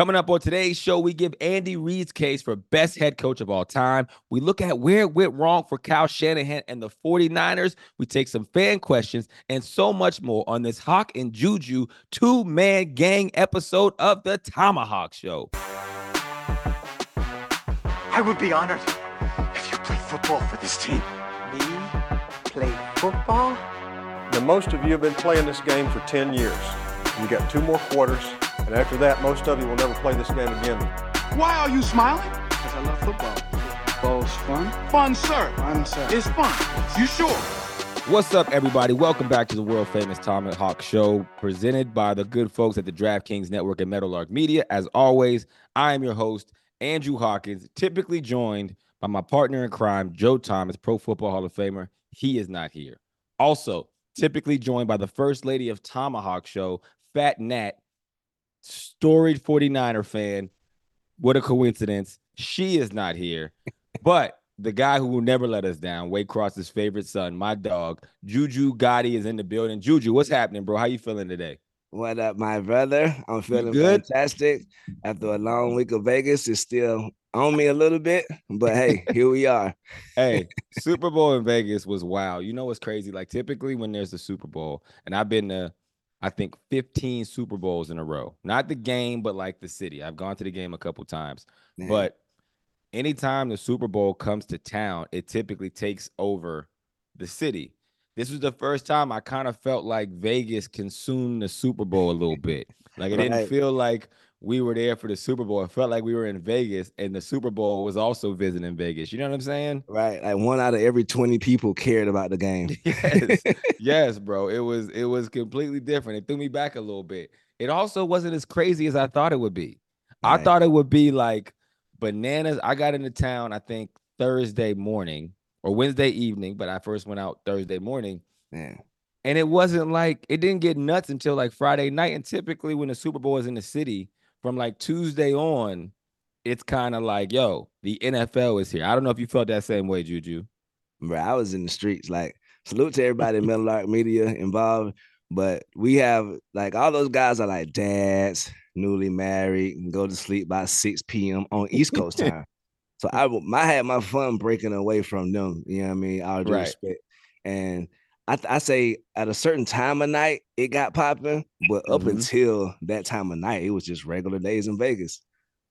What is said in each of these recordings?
Coming up on today's show, we give Andy Reid's case for best head coach of all time. We look at where it went wrong for Kyle Shanahan and the 49ers. We take some fan questions and so much more on this Hawk and Juju two man gang episode of the ThomaHawk Show. I would be honored if you played football for this team. Me? Play football? Now, most of you have been playing this game for 10 years. You got two more quarters, and after that, most of you will never play this game again. Why are you smiling? Because I love football. Football's fun. Fun, sir. Fun, sir. It's fun. You sure? What's up, everybody? Welcome back to the world famous ThomaHawk Show, presented by the good folks at the DraftKings Network and Meadowlark Media. As always, I am your host, Andrew Hawkins, typically joined by my partner in crime, Joe Thomas, Pro Football Hall of Famer. He is not here. Also, typically joined by the First Lady of ThomaHawk Show, Fat Nat, storied 49er fan. What a coincidence. She is not here. But the guy who will never let us down, Waycross's favorite son, my dog, Juju Gotti is in the building. Juju, what's happening, bro? How you feeling today? What up, my brother? I'm feeling good? fantastic. After a long week of Vegas, it's still on me a little bit, but hey, here we are. Hey, Super Bowl in Vegas was wild. You know what's crazy? Like typically when there's the Super Bowl, and I've been to I think 15 Super Bowls in a row. Not the game, but like the city. I've gone to the game a couple times. Man. But anytime the Super Bowl comes to town, it typically takes over the city. This was the first time I kind of felt like Vegas consumed the Super Bowl a little bit. Like it didn't feel like we were there for the Super Bowl. It felt like we were in Vegas and the Super Bowl was also visiting Vegas. You know what I'm saying? right, like one out of every 20 people cared about the game. Yes. yes, bro. It was it was completely different. It threw me back a little bit. It also wasn't as crazy as I thought it would be. I thought it would be like bananas. I got into town, I think Thursday morning or Wednesday evening, but I first went out Thursday morning. Man. And it wasn't like it didn't get nuts until like Friday night. And typically when the Super Bowl is in the city, from like Tuesday on, it's kind of like, yo, the NFL is here. I don't know if you felt that same way, Juju. Bro, I was in the streets. Like, salute to everybody in Meadowlark Media involved. But we have like all those guys are like dads, newly married, and go to sleep by 6 p.m. on East Coast time. so I, I had my fun breaking away from them. You know what I mean? All due Right. respect. And I, th- I say at a certain time of night, it got popping. But up Mhm. until that time of night, it was just regular days in Vegas.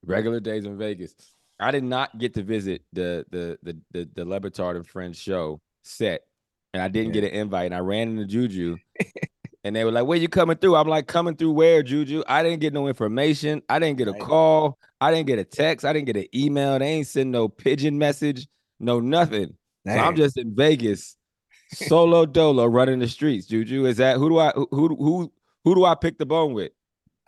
regular days in Vegas. I did not get to visit the the the the, the Le Batard and Friends show set, and I didn't get an invite. And I ran into Juju, and they were like, "Where you coming through?" I'm like, "Coming through where, Juju?" I didn't get no information. I didn't get a call. I didn't get a text. I didn't get an email. They ain't send no pigeon message, no nothing. So I'm just in Vegas, solo dolo, running the streets. Juju, is that who do I who who who, do I pick the bone with?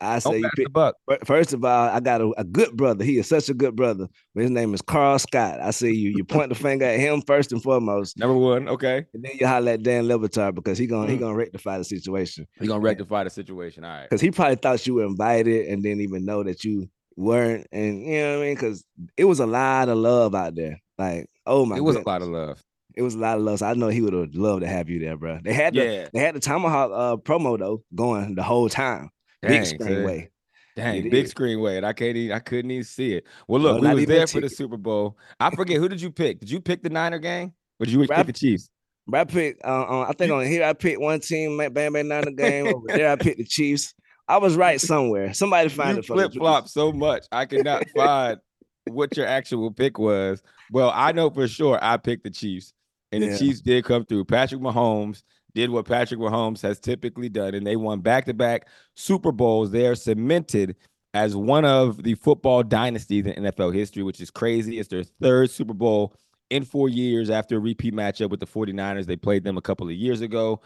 I say you pick the buck. First of all, I got a, a good brother. He is such a good brother. His name is Carl Scott. I see you. You point the finger at him first and foremost, Number one, okay. and then you holler at Dan Le Batard because he gonna he Mm. gonna rectify the situation. We're gonna rectify the situation. All right. Because he probably thought you were invited and didn't even know that you weren't. And you know what I mean? Because it was a lot of love out there. Like, oh my, It was a lot of love. It was a lot of love. So I know he would have loved to have you there, bro. They had the Yeah. they had the ThomaHawk uh, promo though going the whole time. Dang, Big screen way. Dang, It big is. screen way, and I can't even, I couldn't even see it. Well, look, No, we was there for the. Super Bowl. I forget who did you pick? Did you pick the Niner gang? Or did you Bro, I- pick the Chiefs? I picked, uh, uh, I think on here I picked one team, Bam Bam Niner game. Over there I picked the Chiefs. I was right somewhere. Somebody find You it flip flop so much. I could not find what your actual pick was. Well, I know for sure I picked the Chiefs, and the Chiefs did come through. Patrick Mahomes did what Patrick Mahomes has typically done, and they won back to back Super Bowls. They are cemented as one of the football dynasties in NFL history, which is crazy. It's their third Super Bowl in four years after a repeat matchup with the 49ers. They played them a couple of years ago.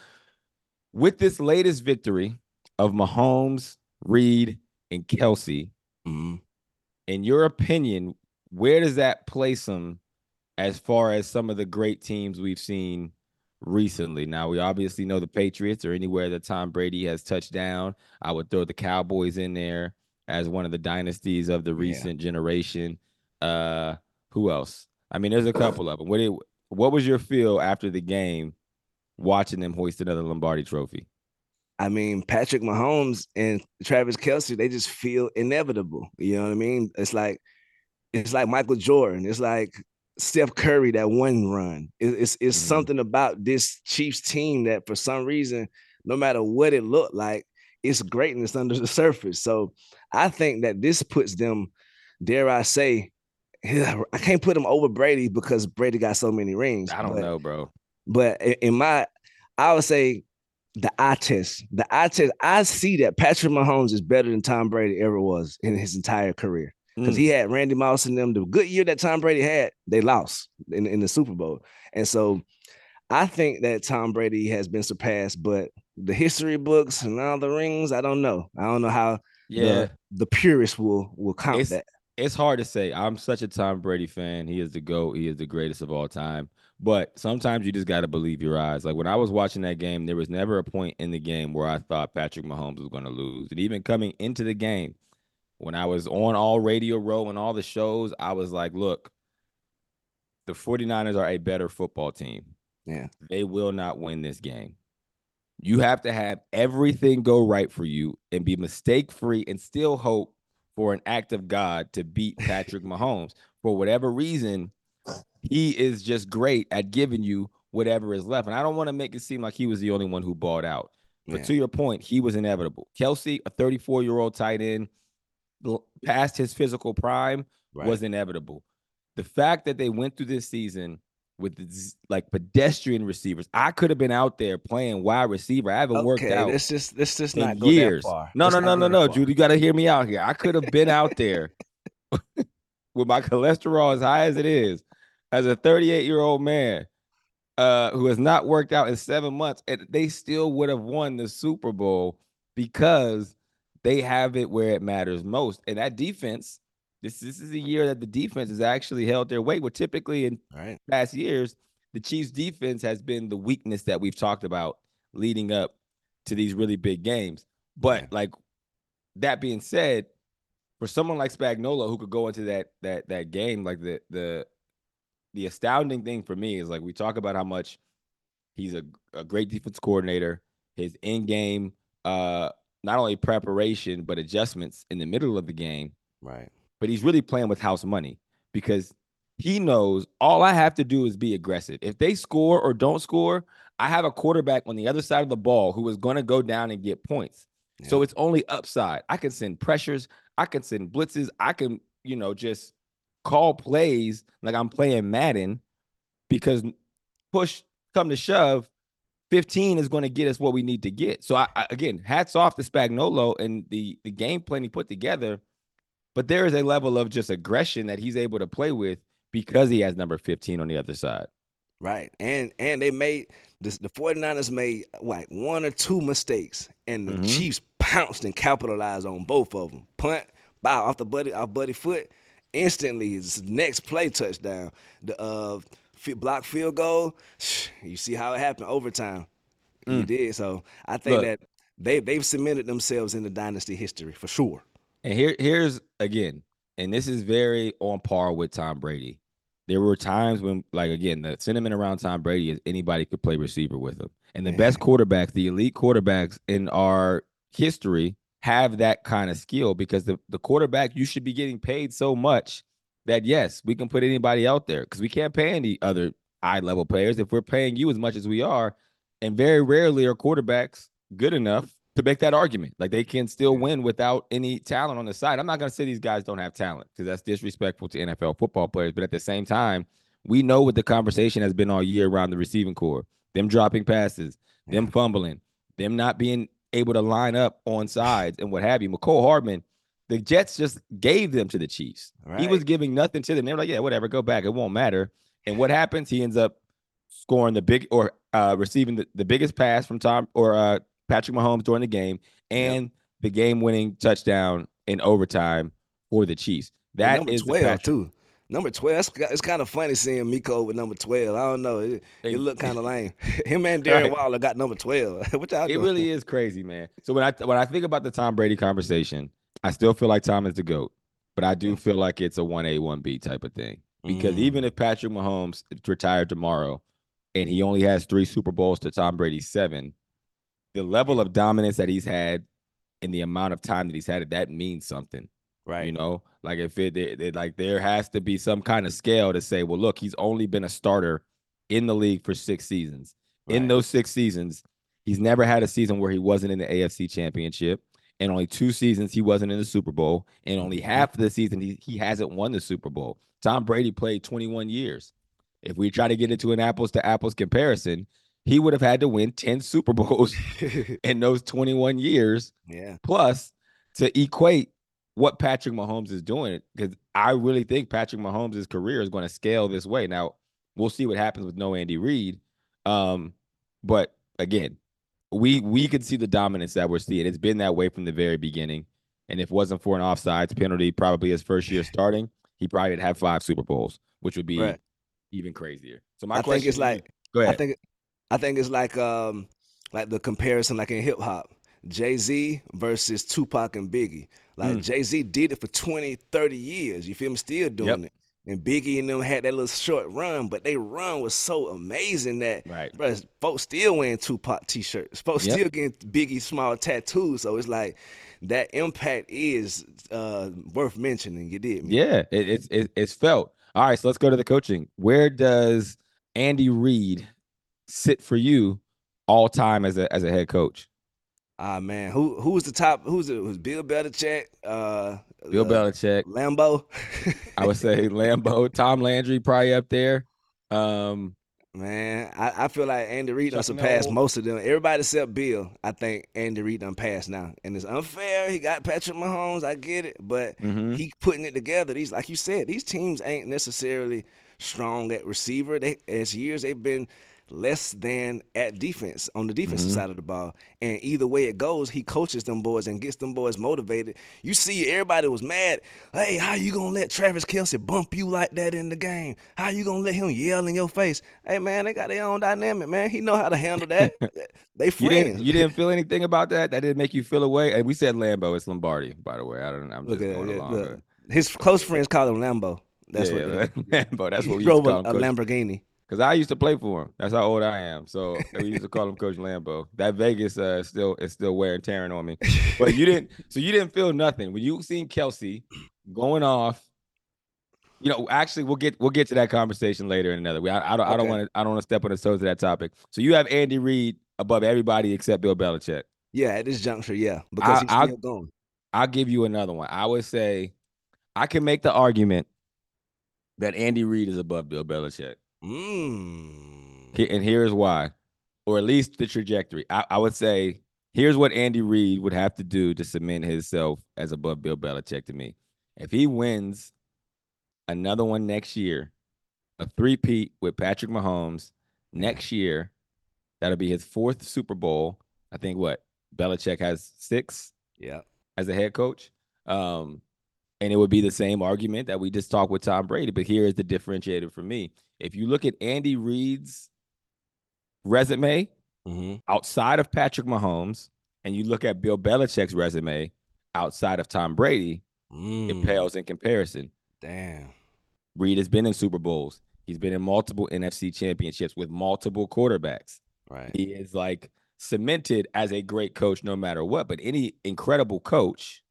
With this latest victory of Mahomes, Reid, and Kelce, Mhm. in your opinion, where does that place them as far as some of the great teams we've seen recently? Now, we obviously know the Patriots or anywhere that Tom Brady has touched down. I would throw the Cowboys in there as one of the dynasties of the Yeah. recent generation. Uh, who else? I mean, there's a couple of them. What did, what was your feel after the game watching them hoist another Lombardi trophy? I mean, Patrick Mahomes and Travis Kelce, they just feel inevitable. You know what I mean? It's like it's like Michael Jordan. It's like Steph Curry that one run. It- it's it's Mhm. something about this Chiefs team that for some reason, no matter what it looked like, it's greatness under the surface. So I think that this puts them, dare I say, I can't put them over Brady because Brady got so many rings. I don't but- know, bro. but in my, I would say the eye test, the eye test, I see that Patrick Mahomes is better than Tom Brady ever was in his entire career. Because Mm. he had Randy Moss and them. The good year that Tom Brady had, they lost in, in the Super Bowl. And so I think that Tom Brady has been surpassed, but the history books and all the rings, I don't know. I don't know how Yeah. the, the purists will will count It's- that. it's hard to say. I'm such a Tom Brady fan. He is the GOAT. He is the greatest of all time. But sometimes you just got to believe your eyes. Like when I was watching that game, there was never a point in the game where I thought Patrick Mahomes was going to lose. And even coming into the game, when I was on all radio row and all the shows, I was like, look, the 49ers are a better football team. Yeah. They will not win this game. You have to have everything go right for you and be mistake free and still hope for an act of God to beat Patrick Mahomes. For whatever reason, he is just great at giving you whatever is left. And I don't want to make it seem like he was the only one who bought out. But Yeah. to your point, he was inevitable. Kelce, a 34 year old tight end, past his physical prime, Right. was inevitable. The fact that they went through this season with this, like pedestrian receivers, I could have been out there playing wide receiver. I haven't worked out let's just let's just in not years. that far. No, no, no, no, no. Judy. You got to hear me out here. I could have been out there with my cholesterol as high as it is, as a 38 year old man uh, who has not worked out in seven months, and they still would have won the Super Bowl because they have it where it matters most. And that defense, this this is a year that the defense has actually held their weight. Where typically in Right. past years, the Chiefs defense has been the weakness that we've talked about leading up to these really big games. But Yeah. like that being said, for someone like Spagnuolo who could go into that that that game, like the the the astounding thing for me is like we talk about how much he's a, a great defense coordinator, his in-game uh not only preparation but adjustments in the middle of the game Right. but he's really playing with house money because he knows all I have to do is be aggressive. If they score or don't score, I have a quarterback on the other side of the ball who is going to go down and get points. So it's only upside. I can send pressures, I can send blitzes, I can, you know, just call plays like I'm playing Madden because push come to shove, 15 is going to get us what we need to get. So I, I again, hats off to Spagnuolo and the the game plan he put together. But there is a level of just aggression that he's able to play with because he has number 15 on the other side. Right. And and they made this the 49ers made like one or two mistakes and the Mhm. Chiefs pounced and capitalized on both of them. Punt, bow off the buddy off buddy foot. Instantly his next play touchdown. The uh block field goal. You see how it happened overtime. You Mm. did. So I think Look. that they they've cemented themselves in the dynasty history for sure. And here, here's again, and this is very on par with Tom Brady. There were times when, like again, the sentiment around Tom Brady is anybody could play receiver with him. And the Yeah. best quarterbacks, the elite quarterbacks in our history have that kind of skill because the, the quarterback, you should be getting paid so much that yes, we can put anybody out there because we can't pay any other eye level players if we're paying you as much as we are. And very rarely are quarterbacks good enough to make that argument. Like they can still win without any talent on the side. I'm not going to say these guys don't have talent because that's disrespectful to NFL football players. But at the same time, we know what the conversation has been all year around the receiving corps them dropping passes, them fumbling, them not being able to line up on sides and what have you. Mecole Hardman, the Jets just gave them to the Chiefs. Right. He was giving nothing to them. They were like, yeah, whatever, go back. It won't matter. And what happens? He ends up scoring the big or uh, receiving the, the biggest pass from Tom or uh, Patrick Mahomes during the game and yep. the game winning touchdown in overtime for the Chiefs. That is 12 too. Number 12, it's, it's kind of funny seeing Miko with number 12. I don't know. It, it looked kind of lame. Him and Darren right. Waller got number 12. Which I it really is crazy, man. So when I when I think about the Tom Brady conversation, I still feel like Tom is the GOAT, but I do feel like it's a 1A, 1B type of thing. Because mm. even if Patrick Mahomes retired tomorrow and he only has three Super Bowls to Tom Brady's seven, the level of dominance that he's had and the amount of time that he's had it, that means something. Right. You know, like if it, it, it, like there has to be some kind of scale to say, well, look, he's only been a starter in the league for six seasons. Right. In those six seasons, he's never had a season where he wasn't in the AFC championship. And only two seasons he wasn't in the Super Bowl. And only mm-hmm. half of the season he, he hasn't won the Super Bowl. Tom Brady played 21 years. If we try to get into an apples to apples comparison, he would have had to win 10 Super Bowls in those 21 years. Yeah. Plus to equate what Patrick Mahomes is doing because I really think Patrick Mahomes' career is going to scale this way. Now, we'll see what happens with no Andy Reid. Um, but again, we we could see the dominance that we're seeing. It's been that way from the very beginning. And if it wasn't for an offsides penalty, probably his first year starting, he probably would have five Super Bowls, which would be right. even crazier. So my I think it's like go ahead. I think I think it's like um like the comparison like in hip hop. Jay Z versus Tupac and Biggie. Like mm. Jay Z did it for 20, 30 years. You feel me? Still doing yep. it. And Biggie and them had that little short run, but they run was so amazing that right. bro, folks still wearing Tupac t-shirts. Folks yep. still getting Biggie small tattoos. So it's like that impact is uh, worth mentioning. You did. Yeah, it, it's it, it's felt. All right, so let's go to the coaching. Where does Andy Reid sit for you all time as a as a head coach? Ah man, who who's the top? Who's it? Was Bill Belichick? Uh, Bill uh, Belichick, Lambo. I would say Lambo, Tom Landry, probably up there. Um, man, I, I feel like Andy Reid done surpassed most of them. Everybody except Bill. I think Andy Reid done passed now, and it's unfair. He got Patrick Mahomes. I get it, but mm-hmm. he putting it together. These, like you said, these teams ain't necessarily strong at receiver. They as years they've been less than at defense on the defensive mm-hmm. side of the ball. And either way it goes, he coaches them boys and gets them boys motivated. You see, everybody was mad. Hey, how you gonna let Travis Kelce bump you like that in the game? How you gonna let him yell in your face? Hey man, they got their own dynamic, man. He know how to handle that. they friends. You didn't, you didn't feel anything about that? That didn't make you feel away? And we said Lambo, it's Lombardi, by the way. I don't know. I'm look at going along. Look. His close friends call him Lambo. That's yeah, what Lambo. That's what we drove a, a Lamborghini. Because I used to play for him. That's how old I am. So we used to call him Coach Lambo. That Vegas uh, still is still wearing tearing on me. But you didn't. So you didn't feel nothing when you seen Kelce going off. You know, actually, we'll get we'll get to that conversation later in another way. I, I don't okay. I don't want to I don't want to step on the toes of that topic. So you have Andy Reid above everybody except Bill Belichick. Yeah, at this juncture, yeah, because I, he's still I'll, going. I'll give you another one. I would say I can make the argument that Andy Reid is above Bill Belichick. Mm. And here's why, or at least the trajectory. I, I, would say here's what Andy Reid would have to do to cement himself as above Bill Belichick to me. If he wins another one next year, a three-peat with Patrick Mahomes next year, that'll be his fourth Super Bowl. I think what Belichick has six. Yeah, as a head coach. Um, and it would be the same argument that we just talked with Tom Brady. But here is the differentiator for me. If you look at Andy Reid's resume mm-hmm. outside of Patrick Mahomes, and you look at Bill Belichick's resume outside of Tom Brady, mm. it pales in comparison. Damn. Reid has been in Super Bowls. He's been in multiple NFC championships with multiple quarterbacks. Right. He is like cemented as a great coach no matter what. But any incredible coach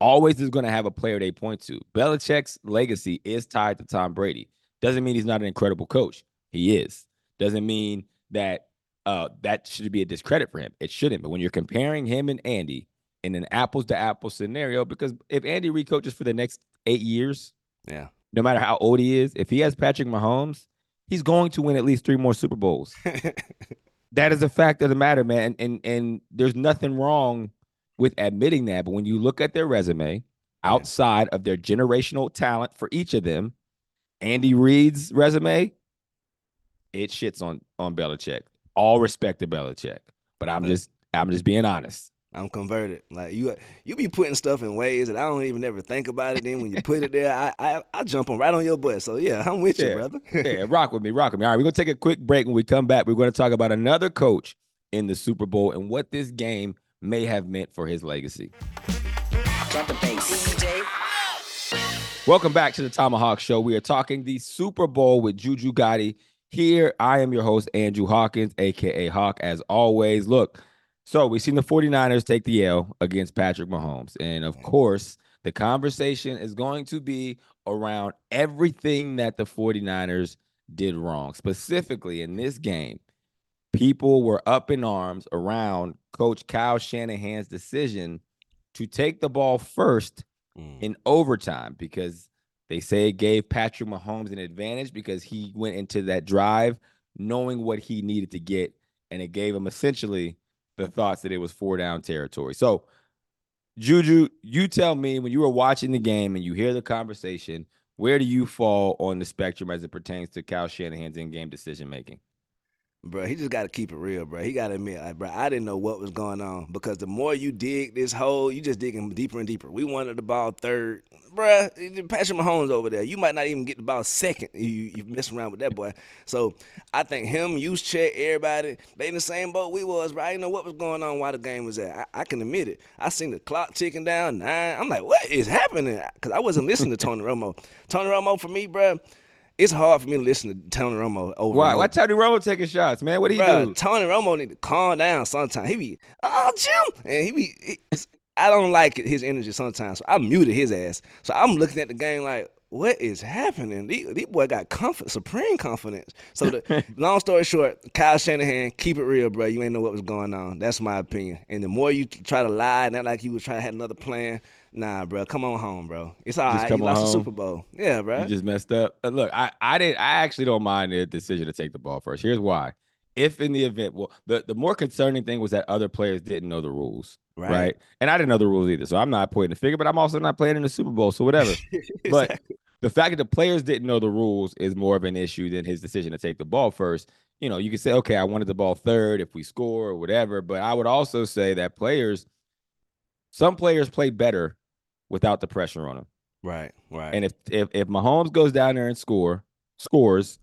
always is going to have a player they point to. Belichick's legacy is tied to Tom Brady. Doesn't mean he's not an incredible coach. He is. Doesn't mean that uh, that should be a discredit for him. It shouldn't. But when you're comparing him and Andy in an apples to apples scenario, because if Andy recoaches for the next eight years, Yeah. no matter how old he is, if he has Patrick Mahomes, he's going to win at least three more Super Bowls. that is a fact of the matter, man. And, and and there's nothing wrong with admitting that. But when you look at their resume, outside of their generational talent for each of them, Andy Reid's resume, it shits on on Belichick. All respect to Belichick, but I'm just I'm just being honest. I'm converted. Like you, you be putting stuff in ways that I don't even ever think about it. Then when you put it there, I, I, I jump on right on your butt. So yeah, I'm with Yeah. you, brother. yeah, rock with me, rock with me. All right, we're gonna take a quick break. When we come back, we're gonna talk about another coach in the Super Bowl and what this game may have meant for his legacy. Welcome back to the ThomaHawk Show. We are talking the Super Bowl with Juju Gotti. Here, I am your host, Andrew Hawkins, aka Hawk, as always. Look, so we've seen the 49ers take the L against Patrick Mahomes. And of mm-hmm. course, the conversation is going to be around everything that the 49ers did wrong. Specifically in this game, people were up in arms around Coach Kyle Shanahan's decision to take the ball first Mm. in overtime because they say it gave Patrick Mahomes an advantage because he went into that drive knowing what he needed to get, and it gave him essentially the thoughts that it was four down territory. So, Juju, you tell me when you were watching the game and you hear the conversation, where do you fall on the spectrum as it pertains to Kyle Shanahan's in-game decision making? Bro, he just got to keep it real, bro. He got to admit, like, bro, I didn't know what was going on because the more you dig this hole, you just digging deeper and deeper. We wanted the ball third, bro. Patrick Mahomes over there. You might not even get the ball second. You you mess around with that boy. So I think him, use check, everybody, they in the same boat we was, bro. I didn't know what was going on while the game was at. I, I can admit it. I seen the clock ticking down nine. I'm like, what is happening? Because I wasn't listening to Tony Romo. Tony Romo for me, bro. It's hard for me to listen to Tony Romo over. Why? Why. Tony Romo taking shots, man? What he Bruh, do? Tony Romo need to calm down sometimes. He be, oh Jim, and he be. he- I don't like his energy sometimes. So I muted his ass. So I'm looking at the game like, what is happening? These, these boy got confidence, supreme confidence. So the long story short, Kyle Shanahan, keep it real, bro. You ain't know what was going on. That's my opinion. And the more you try to lie and act like you was trying to have another plan, nah, bro, come on home, bro. It's all Just right. come You on lost the. Super Bowl. Yeah, bro. You just messed up. Uh, Look, I I didn't. I actually don't mind the decision to take the ball first. Here's why. If in the event, well, the, the more concerning thing was that other players didn't know the rules, right. Right. And I didn't know the rules either, so I'm not pointing the figure. But I'm also not playing in the Super Bowl, so whatever. But the fact that the players didn't know the rules is more of an issue than his decision to take the ball first. You know, you could say, okay, I wanted the ball third if we score or whatever. But I would also say that players, some players play better without the pressure on them. right, right. And if if if Mahomes goes down there and score scores,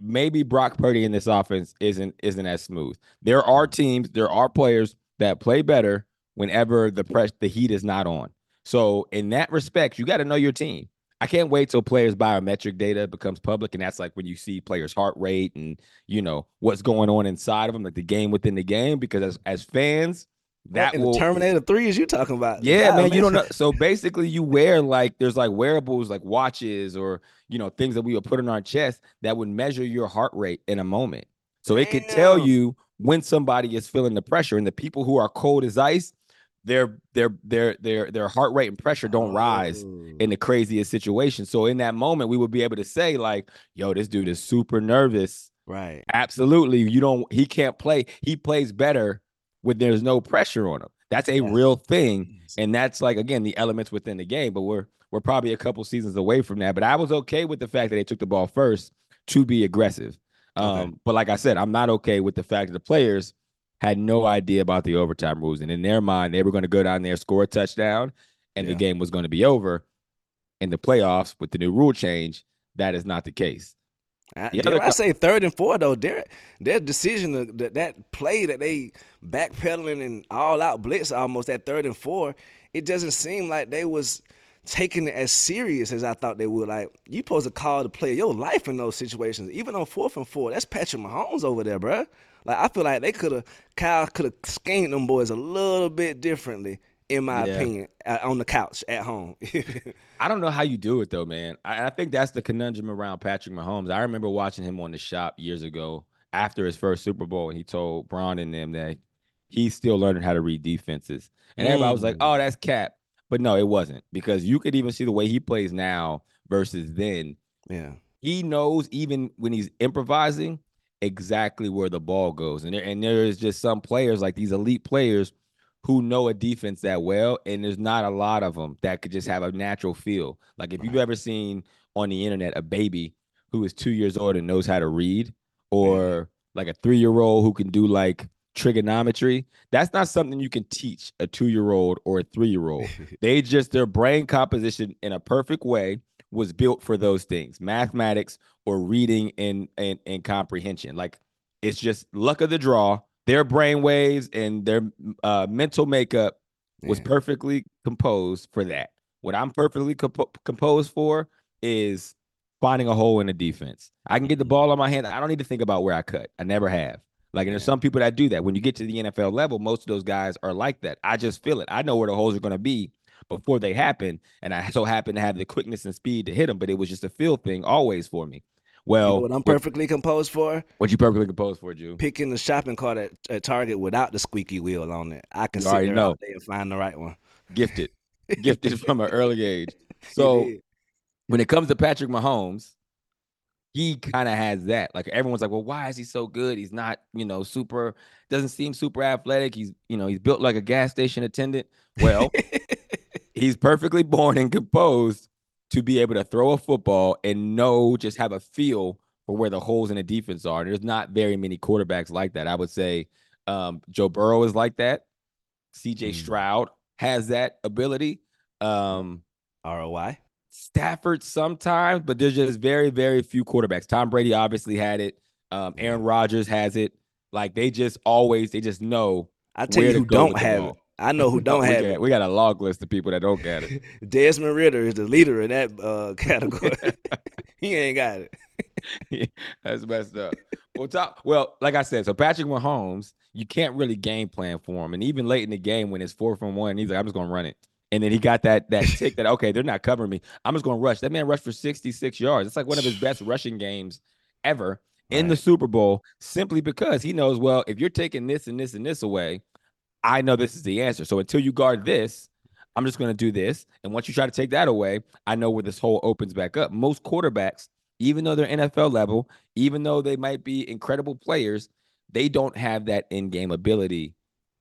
maybe Brock Purdy in this offense isn't isn't as smooth. There are teams, there are players that play better whenever the press the heat is not on. So in that respect, you got to know your team. I can't wait till players' biometric data becomes public, and that's like when you see players' heart rate and you know what's going on inside of them, like the game within the game. Because as as fans, that will Terminator Three is you talking about? yeah, Wow, man, you don't know. So basically, you wear like there's like wearables, like watches or you know things that we would put on our chest that would measure your heart rate in a moment. So it could tell you when somebody is feeling the pressure, and the people who are cold as ice, their their their their their heart rate and pressure don't rise Oh. in the craziest situation. So in that moment, we would be able to say like, "Yo, this dude is super nervous." Right. Absolutely, you don't. He can't play. He plays better when there's no pressure on them. That's a Yeah. real thing, and that's like again the elements within the game. But we're we're probably a couple seasons away from that. But I was okay with the fact that they took the ball first to be aggressive. Um, Okay. But like I said, I'm not okay with the fact that the players had no idea about the overtime rules, and in their mind, they were going to go down there, score a touchdown, and the game was going to be over. In the playoffs, with the new rule change, that is not the case. I, I say third and four though. Their their decision that that play that they backpedaling and all out blitz almost at third and four. It doesn't seem like they was taking it as serious as I thought they would. Like you supposed to call the play your life in those situations, even on fourth and four. That's Patrick Mahomes over there, bro. Like I feel like they could have Kyle could have schemed them boys a little bit differently, in my Yeah. opinion, uh, on the couch at home. I don't know how you do it though, man. I, I think that's the conundrum around Patrick Mahomes. I remember watching him on the shop years ago after his first Super Bowl, and he told Braun and them that he's still learning how to read defenses. And everybody was like, Mm. "Oh, that's cap," but no, it wasn't because you could even see the way he plays now versus then. yeah, He knows even when he's improvising exactly where the ball goes, and there and there is just some players like these elite players who know a defense that well, and there's not a lot of them that could just have a natural feel. Like if you've ever seen on the internet a baby who is two years old and knows how to read, mm-hmm. or like a three year old who can do like trigonometry, that's not something you can teach a two year old or a three year old. they just their brain composition in a perfect way was built for those things mathematics or reading and and, and comprehension like it's just luck of the draw their brain waves and their uh, mental makeup was Yeah. perfectly composed for that. What i'm perfectly compo- composed for is finding a hole in the defense. I can get the ball on my hand. I don't need to think about where i cut. I never have. Like and there's some people that do that. When you get to the nfl level most of those guys are like that. I just feel it. I know where the holes are going to be before they happen. And I so happen to have the quickness and speed to hit them, but it was just a feel thing always for me. You Well, know what I'm what- perfectly composed for? What you perfectly composed for, Jew? Picking the shopping cart at, at Target without the squeaky wheel on it. I can You sit already there know. all day and find the right one. Gifted, gifted from an early age. So when it comes to Patrick Mahomes, he kind of has that. Like everyone's like, well, why is he so good? He's not, you know, super, doesn't seem super athletic. He's, you know, he's built like a gas station attendant. Well, he's perfectly born and composed to be able to throw a football and know, just have a feel for where the holes in the defense are. There's not very many quarterbacks like that. I would say um, Joe Burrow is like that. CJ Mm. Stroud has that ability. Um, ROI. Stafford sometimes, but there's just very, very few quarterbacks. Tom Brady obviously had it. Um, Aaron Rodgers has it. Like they just always, they just know. I tell you who don't have it. I know who don't we have got, it. We got a log list of people that don't get it. Desmond Ridder is the leader in that uh, category. he ain't got it. That's messed up. Well, top, well, like I said, so Patrick Mahomes, you can't really game plan for him. And even late in the game when it's four from one, he's like, I'm just gonna run it. And then he got that that tick that okay, they're not covering me. I'm just gonna rush. That man rushed for 66 yards. It's like one of his best rushing games ever in the Super Bowl, simply because he knows, well, if you're taking this and this and this away, I know this is the answer. So until you guard this, I'm just going to do this. And once you try to take that away, I know where this hole opens back up. Most quarterbacks, even though they're NFL level, even though they might be incredible players, they don't have that in-game ability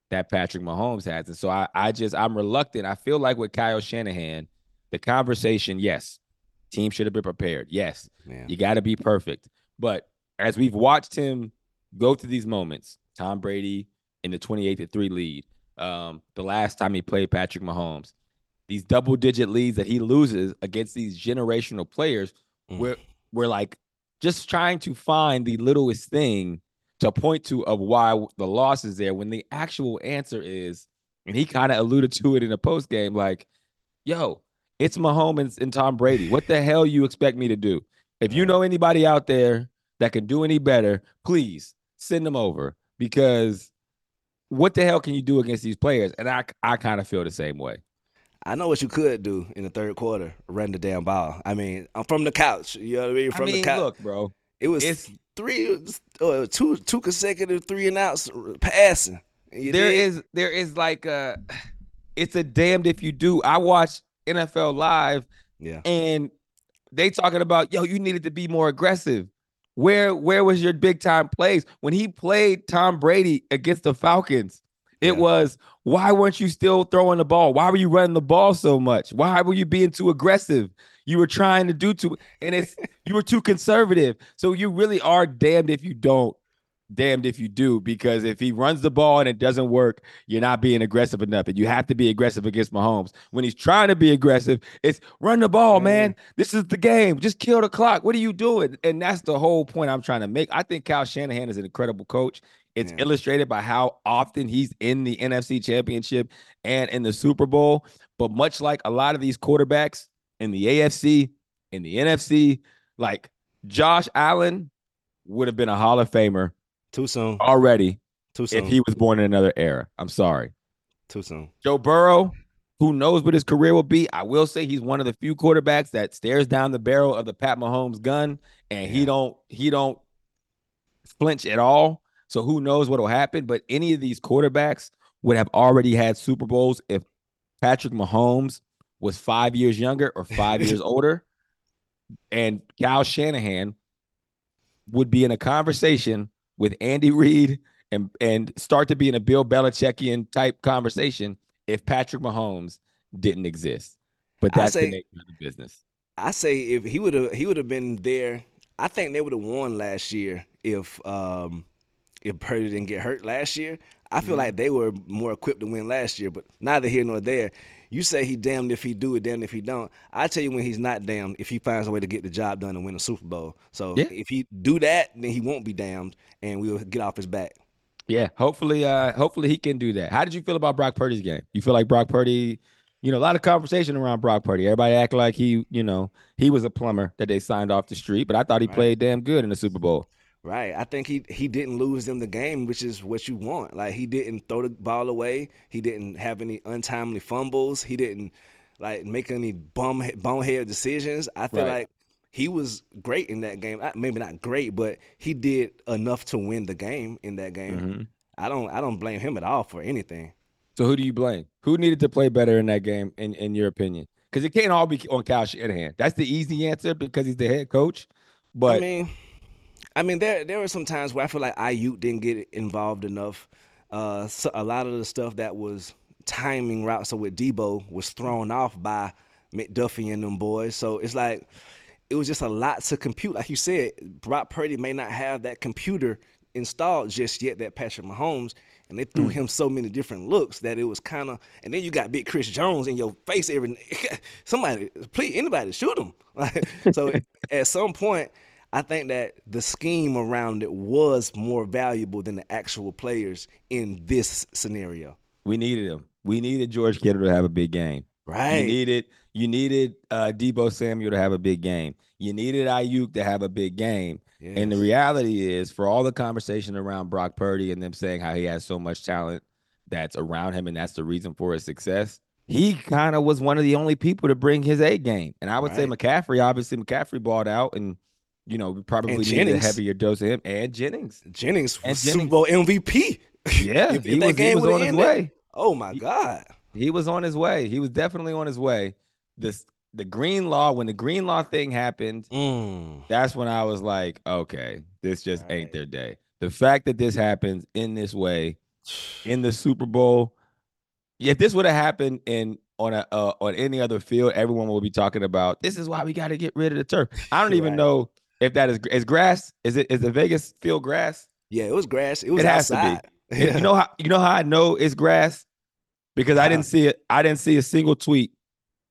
that Patrick Mahomes has. And so I, I just I'm reluctant. I feel like with Kyle Shanahan, the conversation, yes, team should have been prepared. Yes, Yeah. you got to be perfect. But as we've watched him go through these moments, Tom Brady in the 28 to 3 lead, um, the last time he played Patrick Mahomes, these double digit leads that he loses against these generational players, Mm. we're, we're like just trying to find the littlest thing to point to of why the loss is there when the actual answer is, and he kind of alluded to it in the post game, like, yo, it's Mahomes and, and Tom Brady. What the hell you expect me to do? If you know anybody out there that can do any better, please send them over because what the hell can you do against these players? And I I kind of feel the same way. I know what you could do in the third quarter. Run the damn ball. I mean, I'm from the couch. You know what I mean? From I mean, the couch. look, bro, it was it's three, uh, two, two consecutive three and outs passing. You there dig? is there is like a it's a damned if you do. I watch NFL live Yeah. and they talking about yo, you needed to be more aggressive. Where where was your big time plays when he played Tom Brady against the Falcons? It Yeah. was why weren't you still throwing the ball? Why were you running the ball so much? Why were you being too aggressive? You were trying to do too, and it's you were too conservative. So you really are damned if you don't, damned if you do. Because if he runs the ball and it doesn't work, you're not being aggressive enough, and you have to be aggressive against Mahomes. When he's trying to be aggressive, it's run the ball, man. This is the game. Just kill the clock. What are you doing? And that's the whole point I'm trying to make. I think Kyle Shanahan is an incredible coach. It's Yeah. illustrated by how often he's in the NFC Championship and in the Super Bowl. But much like a lot of these quarterbacks in the AFC, in the NFC, like Josh Allen would have been a Hall of Famer Too soon. already Too soon. if he was born in another era. I'm sorry. Too soon. Joe Burrow, who knows what his career will be? I will say he's one of the few quarterbacks that stares down the barrel of the Pat Mahomes gun and he don't he don't flinch at all. So who knows what will happen? But any of these quarterbacks would have already had Super Bowls if Patrick Mahomes was five years younger or five years older. And Kyle Shanahan would be in a conversation with Andy Reid and and start to be in a Bill Belichickian type conversation if Patrick Mahomes didn't exist. But that's say- the nature of the business. I say if he would have he would have been there, I think they would have won last year if um if Purdy didn't get hurt last year. I feel like they were more equipped to win last year, but neither here nor there. You say he damned if he do it, damned if he don't. I tell you when he's not damned if he finds a way to get the job done and win a Super Bowl. So Yeah. if he do that, then he won't be damned, and we'll get off his back. Yeah, hopefully, uh, hopefully he can do that. How did you feel about Brock Purdy's game? You feel like Brock Purdy, you know, a lot of conversation around Brock Purdy. Everybody act like he, you know, he was a plumber that they signed off the street, but I thought he Right. played damn good in the Super Bowl. Right. I think he he didn't lose them the game, which is what you want. Like he didn't throw the ball away. He didn't have any untimely fumbles. He didn't like make any bum bonehead decisions. I feel Right. like he was great in that game. Maybe not great, but he did enough to win the game in that game. Mhm. I don't I don't blame him at all for anything. So who do you blame? Who needed to play better in that game, in, in your opinion? Because it can't all be on Kyle Shanahan. That's the easy answer because he's the head coach. But I mean, I mean, there there were some times where I feel like Aiyuk didn't get involved enough. Uh, so a lot of the stuff that was timing routes, so with Deebo, was thrown off by McDuffie and them boys. So it's like it was just a lot to compute. Like you said, Brock Purdy may not have that computer installed just yet that Patrick Mahomes, and they threw him so many different looks that it was kind of. And then you got Big Chris Jones in your face every. Somebody, please, anybody, shoot him. Like, so at some point, I think that the scheme around it was more valuable than the actual players in this scenario. we needed him. We needed George Kittle to have a big game. Right. You needed you needed uh Deebo Samuel to have a big game. You needed Aiyuk to have a big game. And the reality is, for all the conversation around Brock Purdy and them saying how he has so much talent that's around him and that's the reason for his success, he kind of was one of the only people to bring his A game. And I would say McCaffrey, obviously, McCaffrey balled out and you know, probably needed a heavier dose of him and Jennings. Jennings And was Jennings- Super Bowl MVP. Yeah, If- if he was, he was on his ended- way. Oh my God. He was on his way. He was definitely on his way. This the Greenlaw, when the Greenlaw thing happened, Mm. that's when I was like, okay, this just ain't Right. their day. The fact that this happens in this way in the Super Bowl, if this would have happened in on a uh, on any other field, everyone would be talking about this is why we got to get rid of the turf. I don't even Right. know if that is is grass. Is it is the Vegas field grass? Yeah, it was grass. It was It has to be. outside. You know how you know how I know it's grass because I didn't see it. I didn't see a single tweet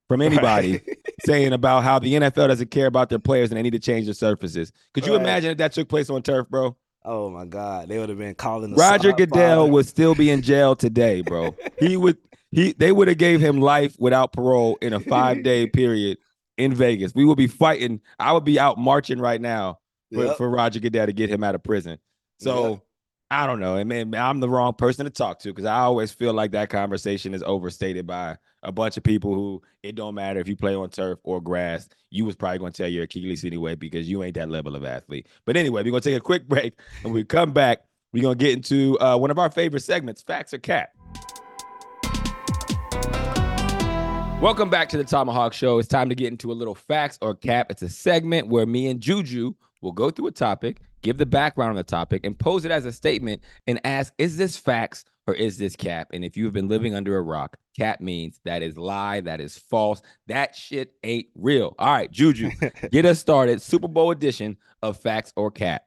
from anybody Right. saying about how the NFL doesn't care about their players and they need to change their surfaces. Could you Right. imagine if that took place on turf, bro? Oh my God, they would have been calling the Roger Goodell father. would still be in jail today, bro. he would he they would have gave him life without parole in a five day period in Vegas. We would be fighting. I would be out marching right now for, Yep. for Roger Goodell to get him out of prison. So Yep. I don't know. I mean, I'm the wrong person to talk to because I always feel like that conversation is overstated by a bunch of people who it don't matter if you play on turf or grass. You was probably going to tell your Achilles anyway because you ain't that level of athlete. But anyway, we're going to take a quick break and we come back. We're going to get into uh, one of our favorite segments, Facts or Cap. Welcome back to the ThomaHawk Show. It's time to get into a little facts or cap. It's a segment where me and Juju will go through a topic, give the background on the topic, and pose it as a statement and ask, is this facts or is this cap? And if you've been living under a rock, cap means that is lie, that is false. That shit ain't real. All right, Juju, get us started. Super Bowl edition of Facts or Cap.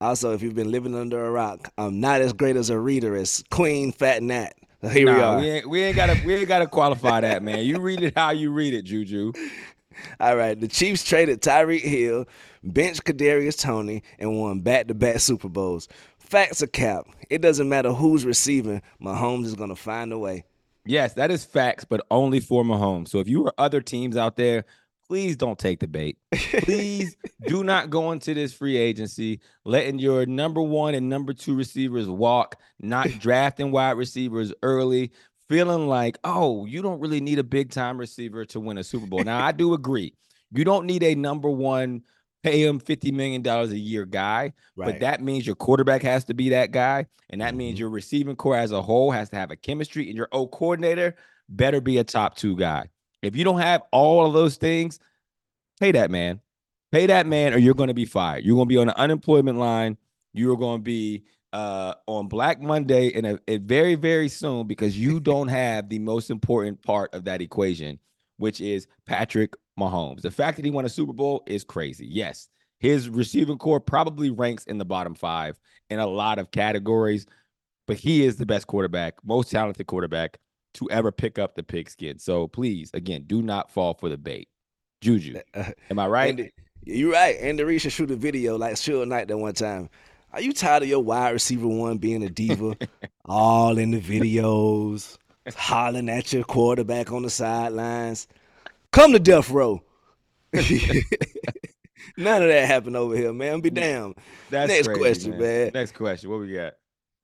Also, if you've been living under a rock, I'm not as great as a reader as Queen Fat Nat. Here we Nah, are. we ain't we ain't gotta we ain't gotta qualify that, man. You read it how you read it, Juju. All right, the Chiefs traded Tyreek Hill, benched Kadarius Toney, and won back-to-back Super Bowls. Facts are cap. It doesn't matter who's receiving. Mahomes is gonna find a way. Yes, that is facts, but only for Mahomes. So if you are other teams out there, please don't take the bait. Please do not go into this free agency letting your number one and number two receivers walk, not drafting wide receivers early, feeling like, oh, you don't really need a big time receiver to win a Super Bowl. Now, I do agree. You don't need a number one pay him $50 million a year guy, Right. but that means your quarterback has to be that guy. And that means Mhm. your receiving corps as a whole has to have a chemistry, and your O coordinator better be a top two guy. If you don't have all of those things, pay that man. Pay that man, or you're going to be fired. You're going to be on the unemployment line. You're going to be uh, on Black Monday and a, a very, very soon because you don't have the most important part of that equation, which is Patrick Mahomes. The fact that he won a Super Bowl is crazy. Yes, his receiving corps probably ranks in the bottom five in a lot of categories, but he is the best quarterback, most talented quarterback to ever pick up the pigskin. So please, again, do not fall for the bait. Juju, eh, eh, am I right? You're right. Reid should shoot a video like Suge Knight that one time. Are you tired of your wide receiver one being a diva? All in the videos, hollering at your quarterback on the sidelines. Come to death row. None of that happened over here, man. Be damned. That's Next crazy, question, man. Next question. What we got?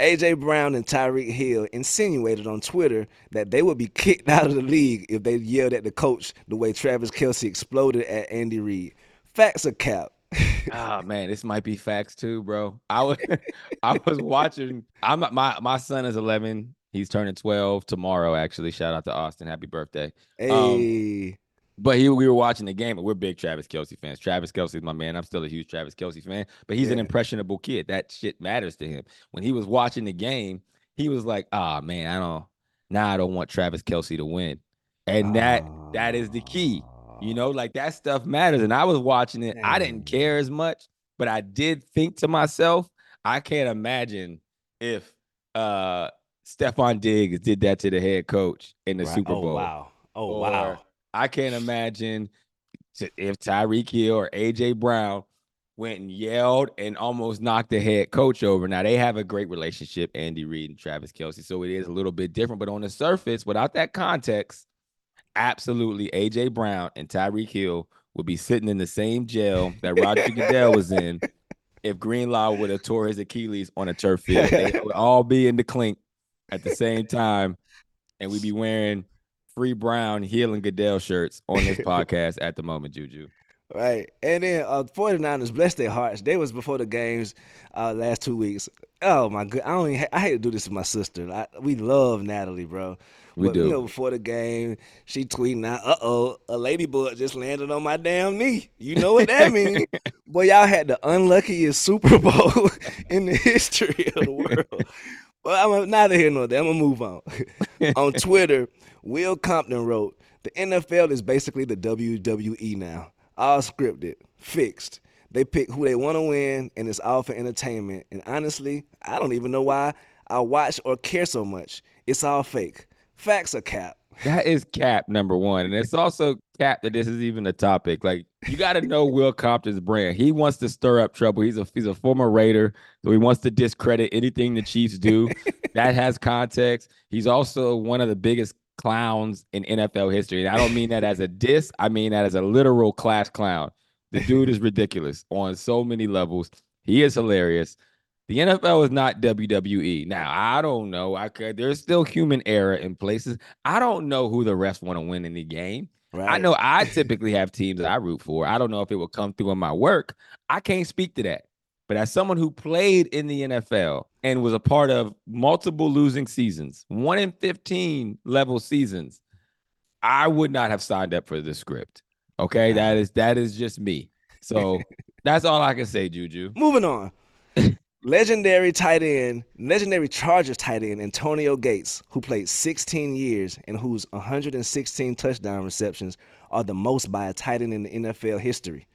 AJ Brown and Tyreek Hill insinuated on Twitter that they would be kicked out of the league if they yelled at the coach the way Travis Kelce exploded at Andy Reid. Facts or cap? Ah man, this might be facts too, bro. I was I was watching. I'm my my son is 11. He's turning 12 tomorrow. Actually, shout out to Austin. Happy birthday. Hey, But he, we were watching the game, and we're big Travis Kelce fans. Travis Kelce's my man. I'm still a huge Travis Kelce fan, but he's an impressionable kid. That shit matters to him. When he was watching the game, he was like, "Ah, man, I don't. Now I don't want Travis Kelce to win." And that that is the key. You know, like that stuff matters. And I was watching it. I didn't care as much, but I did think to myself, I can't imagine if uh Stefon Diggs did that to the head coach in the Right. Super oh, Bowl. wow. Oh Or wow. I can't imagine if Tyreek Hill or AJ Brown went and yelled and almost knocked the head coach over. Now they have a great relationship, Andy Reid and Travis Kelce, so it is a little bit different. But on the surface, without that context, absolutely AJ Brown and Tyreek Hill would be sitting in the same jail that Roger Goodell was in if Greenlaw would have tore his Achilles on a turf field. They would all be in the clink at the same time, and we'd be wearing free Brown, Hill, and Goodell shirts on this podcast at the moment, Juju. Right. And then uh 49ers, bless their hearts. They was before the games uh last two weeks. Oh my god. I don't even, I hate to do this to my sister. I, we love Natalie, bro. We but, You know, before the game, she tweeting out, uh oh, a ladybug just landed on my damn knee. You know what that means? Boy, y'all had the unluckiest Super Bowl in the history of the world. Well, I'm neither here nor there. I'm gonna move on. on Twitter, Will Compton wrote, "The NFL is basically the WWE now. All scripted, fixed. They pick who they want to win, and it's all for entertainment. And honestly, I don't even know why I watch or care so much. It's all fake. Facts are cap. That is cap number one. And it's also cap that this is even a topic. Like you got to know Will Compton's brand. He wants to stir up trouble. He's a he's a former Raider, so he wants to discredit anything the Chiefs do. that has context. He's also one of the biggest clowns in NFL history. And I don't mean that as a diss. I mean that as a literal class clown. The dude is ridiculous on so many levels. He is hilarious. The NFL is not WWE. Now, I don't know. I could there's still human error in places. I don't know who the refs want to win in the game. Right? I know I typically have teams that I root for. I don't know if it will come through in my work. I can't speak to that. But as someone who played in the NFL and was a part of multiple losing seasons, one in 15 level seasons, I would not have signed up for the script. Okay. That is that is just me. So that's all I can say, Juju. Moving on. legendary tight end, legendary Chargers tight end Antonio Gates, who played 16 years and whose 116 touchdown receptions are the most by a tight end in the NFL history,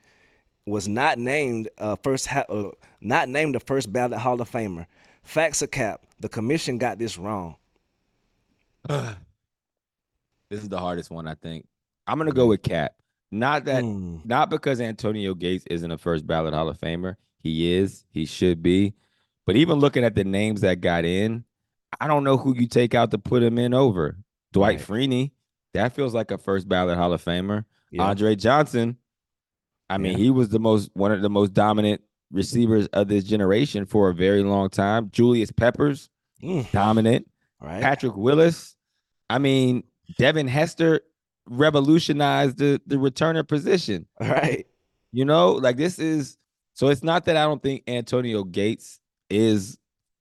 was not named uh, first ha- uh, not named the first ballot Hall of Famer. Facts or cap? The commission got this wrong. This is the hardest one, I think. I'm gonna go with Cap. Not that, Hmm. not because Antonio Gates isn't a first ballot Hall of Famer. He is. He should be. But even looking at the names that got in, I don't know who you take out to put him in over. Dwight Right. Freeney, that feels like a first ballot Hall of Famer. Yeah. Andre Johnson, I mean, Yeah. he was the most one of the most dominant receivers of this generation for a very long time. Julius Peppers, Mm, dominant. right. Patrick Willis. I mean, Devin Hester revolutionized the the returner position. Right. You know, like this is so it's not that I don't think Antonio Gates is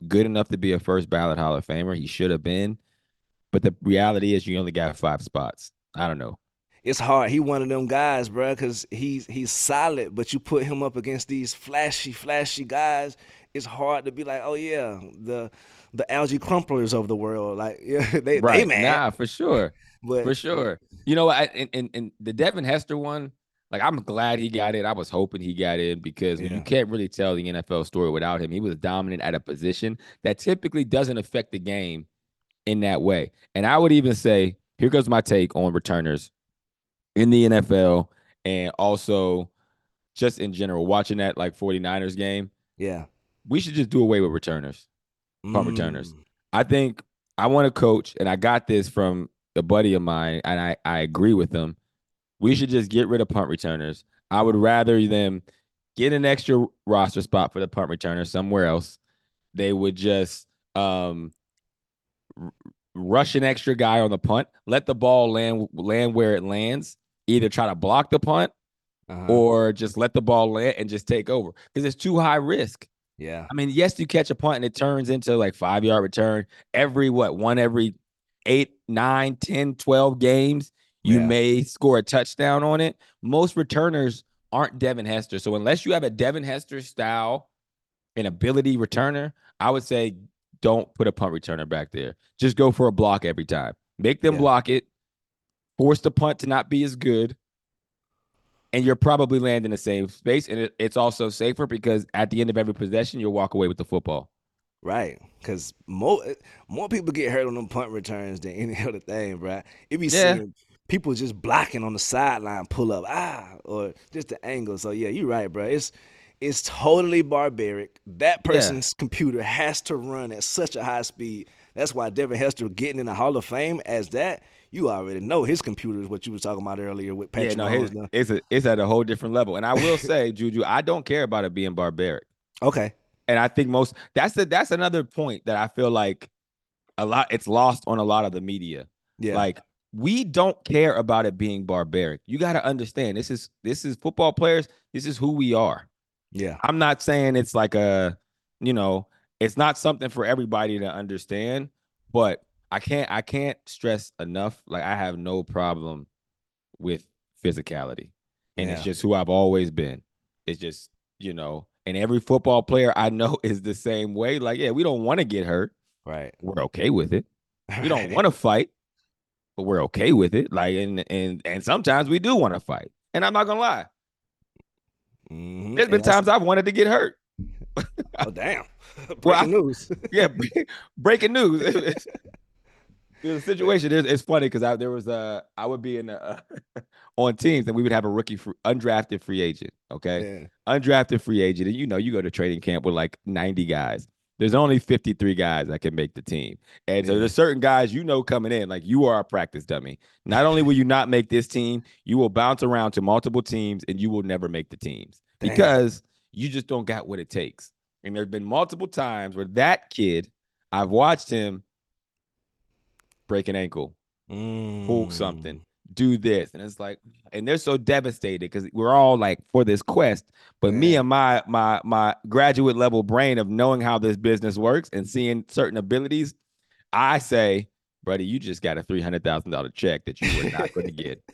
good enough to be a first ballot Hall of Famer. He should have been. But the reality is you only got five spots. I don't know. It's hard. He one of them guys, bro, because he's he's solid, but you put him up against these flashy, flashy guys. It's hard to be like, oh yeah, the the Alge Crumplers of the world. Like, yeah, they they Right. man. Nah, for sure. but For sure. You know, I and, and, and the Devin Hester one, like I'm glad he got it. I was hoping he got in because Yeah. you can't really tell the NFL story without him. He was dominant at a position that typically doesn't affect the game in that way. And I would even say, here goes my take on returners in the NFL and also just in general, watching that like 49ers game. yeah, We should just do away with returners. punt returners. Mm, I think I want to coach, and I got this from a buddy of mine, and I, I agree with him. We should just get rid of punt returners. I would rather them get an extra roster spot for the punt returner somewhere else. They would just um r- rush an extra guy on the punt, let the ball land land where it lands. Either try to block the punt uh-huh. or just let the ball land and just take over because it's too high risk. yeah, I mean, yes, you catch a punt and it turns into like five yard return every what one every eight, nine, 10, 12 games. You Yeah. may score a touchdown on it. Most returners aren't Devin Hester. So unless you have a Devin Hester style and ability returner, I would say don't put a punt returner back there. Just go for a block every time. Make them Yeah. block it. Force the punt to not be as good. And you're probably landing the same space. And it, it's also safer because at the end of every possession, you'll walk away with the football. right. Because more eh, more people get hurt on them punt returns than any other thing, bro. It be Yeah. seeing people just blocking on the sideline, pull up, ah, or just the angle. So yeah, you're right, bro. It's it's totally barbaric. That person's computer has to run at such a high speed. That's why Devin Hester getting in the Hall of Fame as that. You already know his computer is what you was talking about earlier with Patrick yeah, no, his, it's a, it's at a whole different level. And I will say, Juju, I don't care about it being barbaric. Okay. And I think most that's the that's another point that I feel like a lot it's lost on a lot of the media. Yeah. Like we don't care about it being barbaric. You got to understand this is this is football players. This is who we are. yeah. I'm not saying it's like a, you know, it's not something for everybody to understand, but I can't I can't stress enough. Like I have no problem with physicality. And it's just who I've always been. It's just, you know, and every football player I know is the same way. Like, yeah, we don't want to get hurt. Right. We're okay with it. We don't want to fight, but we're okay with it. Like, and and and sometimes we do want to fight. And I'm not gonna lie. Mhm. There's been And times I've wanted to get hurt. Oh damn! Breaking Well, I- news. yeah, breaking news. It's- There's situation. is it's funny because I there was a I would be in a, on teams and we would have a rookie fr- undrafted free agent. Okay, Yeah. undrafted free agent, and you know you go to training camp with like 90 guys. There's only 53 guys that can make the team, and so there's certain guys you know coming in like you are a practice dummy. Not only will you not make this team, you will bounce around to multiple teams and you will never make the teams Damn. because you just don't got what it takes. And there've been multiple times where that kid, I've watched him break an ankle, pull something, mm. Do this. And it's like, and they're so devastated because we're all like for this quest. But me and my my my graduate level brain of knowing how this business works and seeing certain abilities, I say, buddy, you just got a three hundred thousand dollar check that you were not going to get.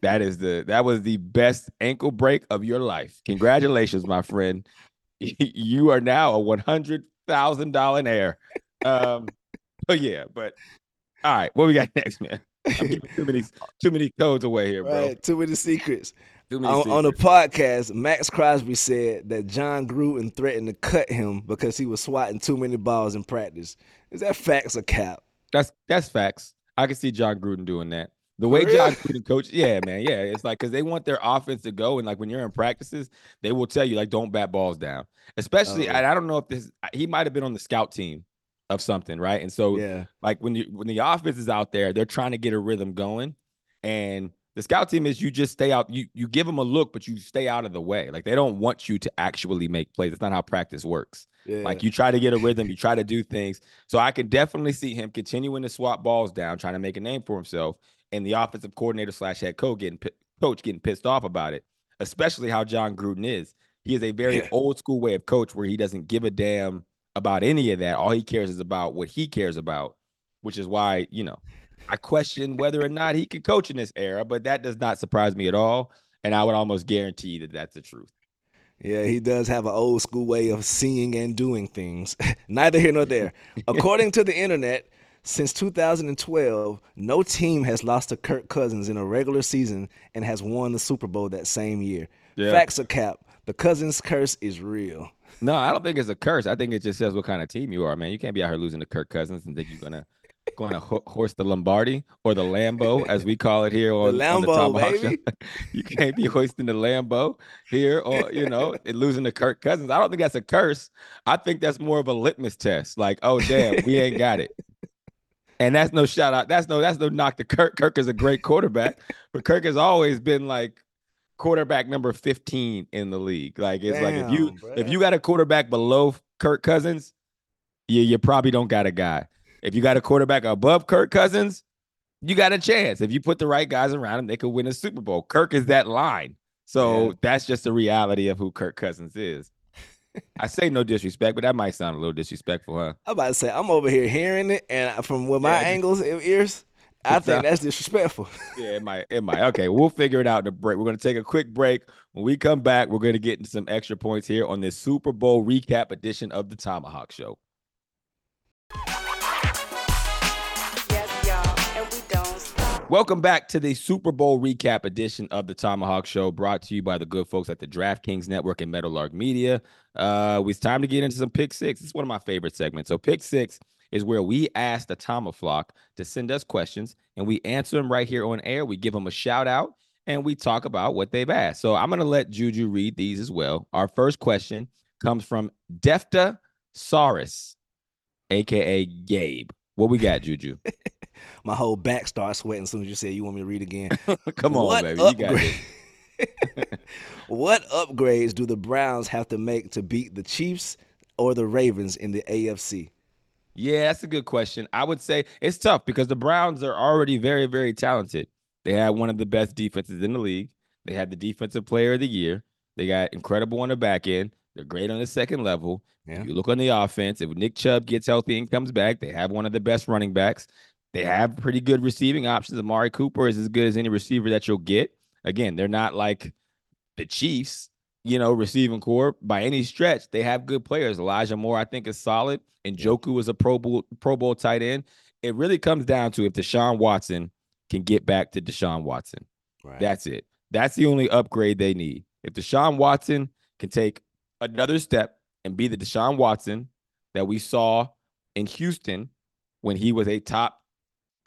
That is the that was the best ankle break of your life. Congratulations, my friend. You are now a one hundred thousand dollar heir. Um, but yeah, but all right, what we got next, man? I'm too many too many codes away here, bro. Right. Too many secrets. Too many On, on the podcast, Maxx Crosby said that Jon Gruden threatened to cut him because he was swatting too many balls in practice. Is that facts or cap? That's that's facts. I can see Jon Gruden doing that. The way real? Jon Gruden coach, yeah, man, yeah, it's like because they want their offense to go, and like when you're in practices, they will tell you like don't bat balls down. Especially, Oh. and I don't know if this he might have been on the scout team of something, right? And so Yeah. like when you when the offense is out there, they're trying to get a rhythm going, and the scout team is you just stay out. You you give them a look, but you stay out of the way. Like they don't want you to actually make plays. It's not how practice works. Yeah. Like you try to get a rhythm, you try to do things. So I can definitely see him continuing to swap balls down, trying to make a name for himself, and the offensive coordinator slash head coach getting coach getting pissed off about it. Especially how Jon Gruden is. He is a very Yeah. old school way of coach where he doesn't give a damn about any of that. All he cares is about what he cares about, which is why you know I question whether or not he could coach in this era. But that does not surprise me at all, and I would almost guarantee that that's the truth. Yeah, he does have an old school way of seeing and doing things. Neither here nor there. According to the internet, since 2012, no team has lost to Kirk Cousins in a regular season and has won the Super Bowl that same year. Yeah. Facts are cap. The Cousins curse is real. No, I don't think it's a curse. I think it just says what kind of team you are, man. You can't be out here losing to Kirk Cousins and think you're gonna going to ho- horse the Lombardi or the Lambo, as we call it here on, on the Lambo, Show. baby. you can't be hoisting the Lambo here, or you know, losing to Kirk Cousins. I don't think that's a curse. I think that's more of a litmus test. Like, oh damn, we ain't got it. And that's no shout out. That's no that's no knock to Kirk. Kirk is a great quarterback, but Kirk has always been like quarterback number 15 in the league. Like it's like if you Damn, if you got a quarterback below Kirk Cousins, you you probably don't got a guy. If you got a quarterback above Kirk Cousins, you got a chance. If you put the right guys around him, they could win a Super Bowl. Kirk is that line. So Yeah. that's just the reality of who Kirk Cousins is. I say no disrespect, but that might sound a little disrespectful, huh? I'm about to say, I'm over here hearing it, and from with my Yeah, angles and ears, I It's, think that's disrespectful. Yeah, it might. It might. Okay, we'll figure it out in the break. We're going to take a quick break. When we come back, we're going to get into some extra points here on this Super Bowl recap edition of the ThomaHawk Show. Yes, y'all, and we don't stop. Welcome back to the Super Bowl recap edition of the ThomaHawk Show, brought to you by the good folks at the DraftKings Network and Meadowlark Media. Uh, it's time to get into some pick six. It's one of my favorite segments. So, pick six is where we ask the ThomaHawk to send us questions and we answer them right here on air. We give them a shout out and we talk about what they've asked. So, I'm going to let Juju read these as well. Our first question comes from Defta Saurus, aka Gabe. What we got, Juju? My whole back starts sweating as soon as you say you want me to read again. Come on, What baby. You got it. what upgrades do the Browns have to make to beat the Chiefs or the Ravens in the AFC? Yeah, that's a good question. I would say it's tough because the Browns are already very, very talented. They have one of the best defenses in the league. They had the defensive player of the year. They got incredible on the back end. They're great on the second level. Yeah. You look on the offense. If Nick Chubb gets healthy and comes back, they have one of the best running backs. They have pretty good receiving options. Amari Cooper is as good as any receiver that you'll get. Again, they're not like the Chiefs, you know, receiving corps by any stretch. They have good players. Elijah Moore, I think, is solid. And Njoku is a Pro Bowl Pro Bowl tight end. It really comes down to if Deshaun Watson can get back to Deshaun Watson. Right. That's it. That's the only upgrade they need. If Deshaun Watson can take another step and be the Deshaun Watson that we saw in Houston when he was a top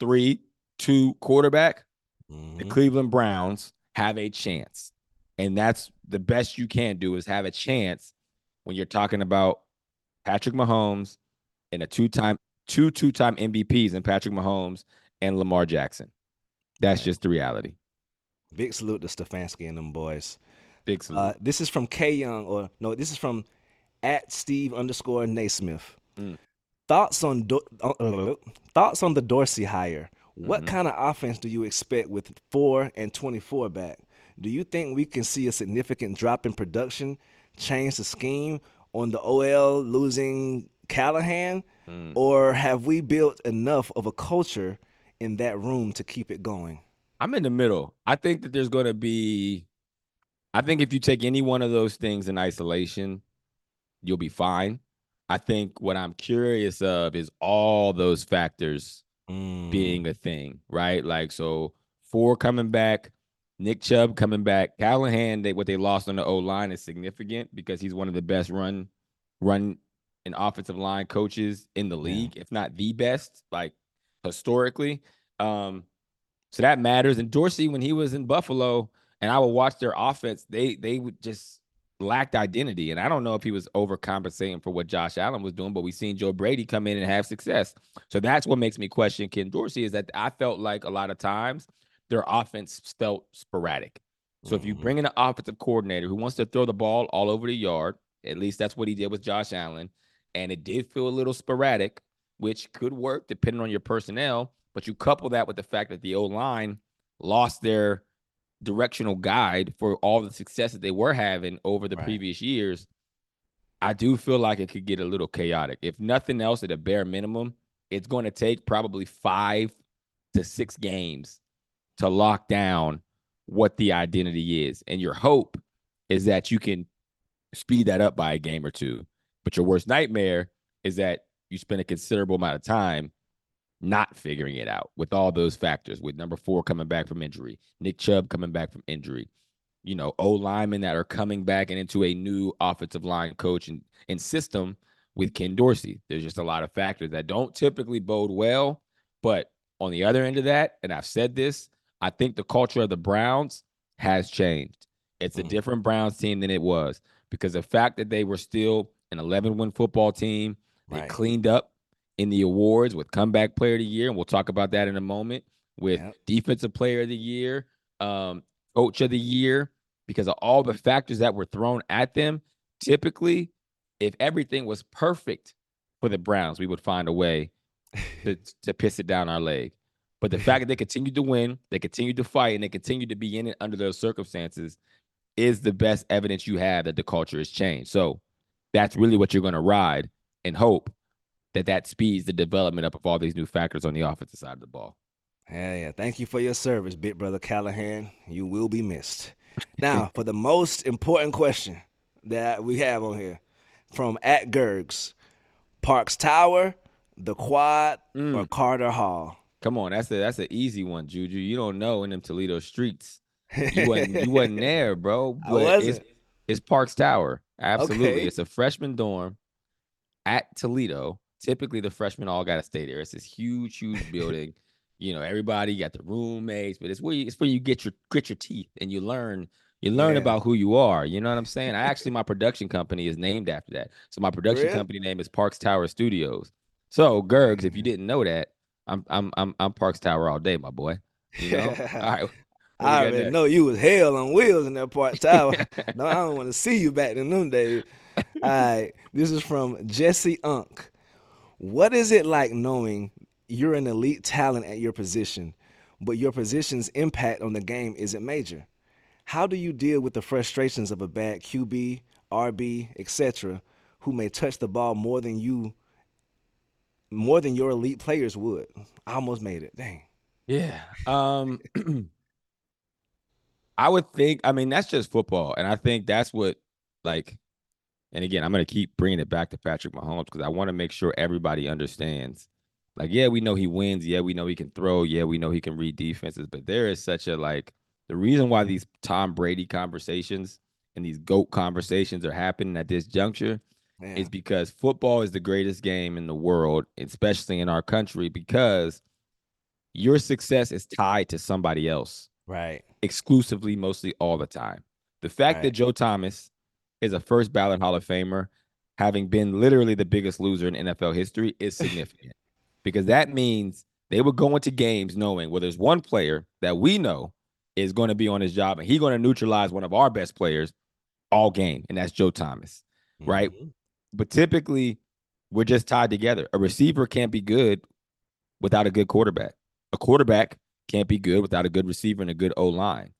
three, two quarterback, the Mhm. Cleveland Browns have a chance. And that's the best you can do is have a chance when you're talking about Patrick Mahomes and a two-time, two two-time MVPs and Patrick Mahomes and Lamar Jackson. That's Right. just the reality. Big salute to Stefanski and them boys. Big salute. Uh, this is from K Young, or no, this is from at Steve underscore Naismith. Mm. Thoughts on Do- uh, uh, thoughts on the Dorsey hire. What Mhm. kind of offense do you expect with four and twenty four back? Do you think we can see a significant drop in production, change the scheme on the OL losing Callahan, Mm. or have we built enough of a culture in that room to keep it going? I'm in the middle. I think that there's going to be, I think if you take any one of those things in isolation, you'll be fine. I think what I'm curious of is all those factors Mm, being a thing, right? Like, so four coming back, Nick Chubb coming back, Callahan, they, what they lost on the O line is significant because he's one of the best run, run and offensive line coaches in the Yeah. league, if not the best, like historically. Um, so that matters. And Dorsey, when he was in Buffalo, and I would watch their offense, they they would just lacked identity. And I don't know if he was overcompensating for what Josh Allen was doing, but we've seen Joe Brady come in and have success. So that's what makes me question Ken Dorsey is that I felt like a lot of times their offense felt sporadic. So if you Mhm. bring in an offensive coordinator who wants to throw the ball all over the yard, at least that's what he did with Josh Allen, and it did feel a little sporadic, which could work depending on your personnel. But you couple that with the fact that the O line lost their directional guide for all the success that they were having over the Right. previous years. I do feel like it could get a little chaotic. If nothing else, at a bare minimum, it's going to take probably five to six games to lock down what the identity is. And your hope is that you can speed that up by a game or two. But your worst nightmare is that you spend a considerable amount of time not figuring it out with all those factors, with number four coming back from injury, Nick Chubb coming back from injury, you know, O linemen that are coming back and into a new offensive line coach and, and system with Ken Dorsey. There's just a lot of factors that don't typically bode well. But on the other end of that, and I've said this, I think the culture of the Browns has changed. It's a Mm. different Browns team than it was because the fact that they were still an 11 win football team, they Right. cleaned up in the awards with comeback player of the year, and we'll talk about that in a moment with Yep. defensive player of the year, um, coach of the year, because of all the factors that were thrown at them. Typically, if everything was perfect for the Browns, we would find a way to, to piss it down our leg. But the fact that they continued to win, they continued to fight, and they continued to be in it under those circumstances is the best evidence you have that the culture has changed. So that's really what you're going to ride and hope that that speeds the development up of all these new factors on the offensive side of the ball. Yeah, yeah. Thank you for your service, big brother Callahan. You will be missed. Now, for the most important question that we have on here from at Gergs, Parks Tower, the Quad, or Mm. Carter Hall. Come on, that's a that's an easy one, Juju. You don't know in them Toledo streets. You wasn't you wasn't there, bro. I wasn't. It's, it's Parks Tower. Absolutely. Okay. It's a freshman dorm at Toledo. Typically, the freshmen all got to stay there. It's this huge, huge building. you know, everybody got the roommates, but it's where you, it's where you get your grit your teeth and you learn you learn about who you are. You know what I'm saying? I actually my production company is named after that. So my production Really? company name is Parks Tower Studios. So Gergs, if you mm. didn't know that, I'm I'm I'm I'm Parks Tower all day, my boy. You know? all right. I already know you was hell on wheels in that Parks Tower. no, I don't want to see you back in them days. All right, this is from Jesse Unk. What is it like knowing you're an elite talent at your position, but your position's impact on the game isn't major? How do you deal with the frustrations of a bad QB, RB, etc., who may touch the ball more than you, more than your elite players would? I almost made it. Dang. Yeah. Um I would think I mean that's just football and I think that's what like and again I'm going to keep bringing it back to Patrick Mahomes because I want to make sure everybody understands like yeah we know he wins yeah we know he can throw yeah we know he can read defenses but there is such a like the reason why these Tom Brady conversations and these goat conversations are happening at this juncture Man. is because football is the greatest game in the world, especially in our country, because your success is tied to somebody else right. exclusively, mostly all the time. The fact that Joe Thomas is a first ballot Hall of Famer, having been literally the biggest loser in NFL history, is significant because that means they would go into games knowing well, there's one player that we know is going to be on his job and he's going to neutralize one of our best players all game, and that's Joe Thomas right? Mm-hmm. But typically, we're just tied together. A receiver can't be good without a good quarterback. A quarterback can't be good without a good receiver and a good O line.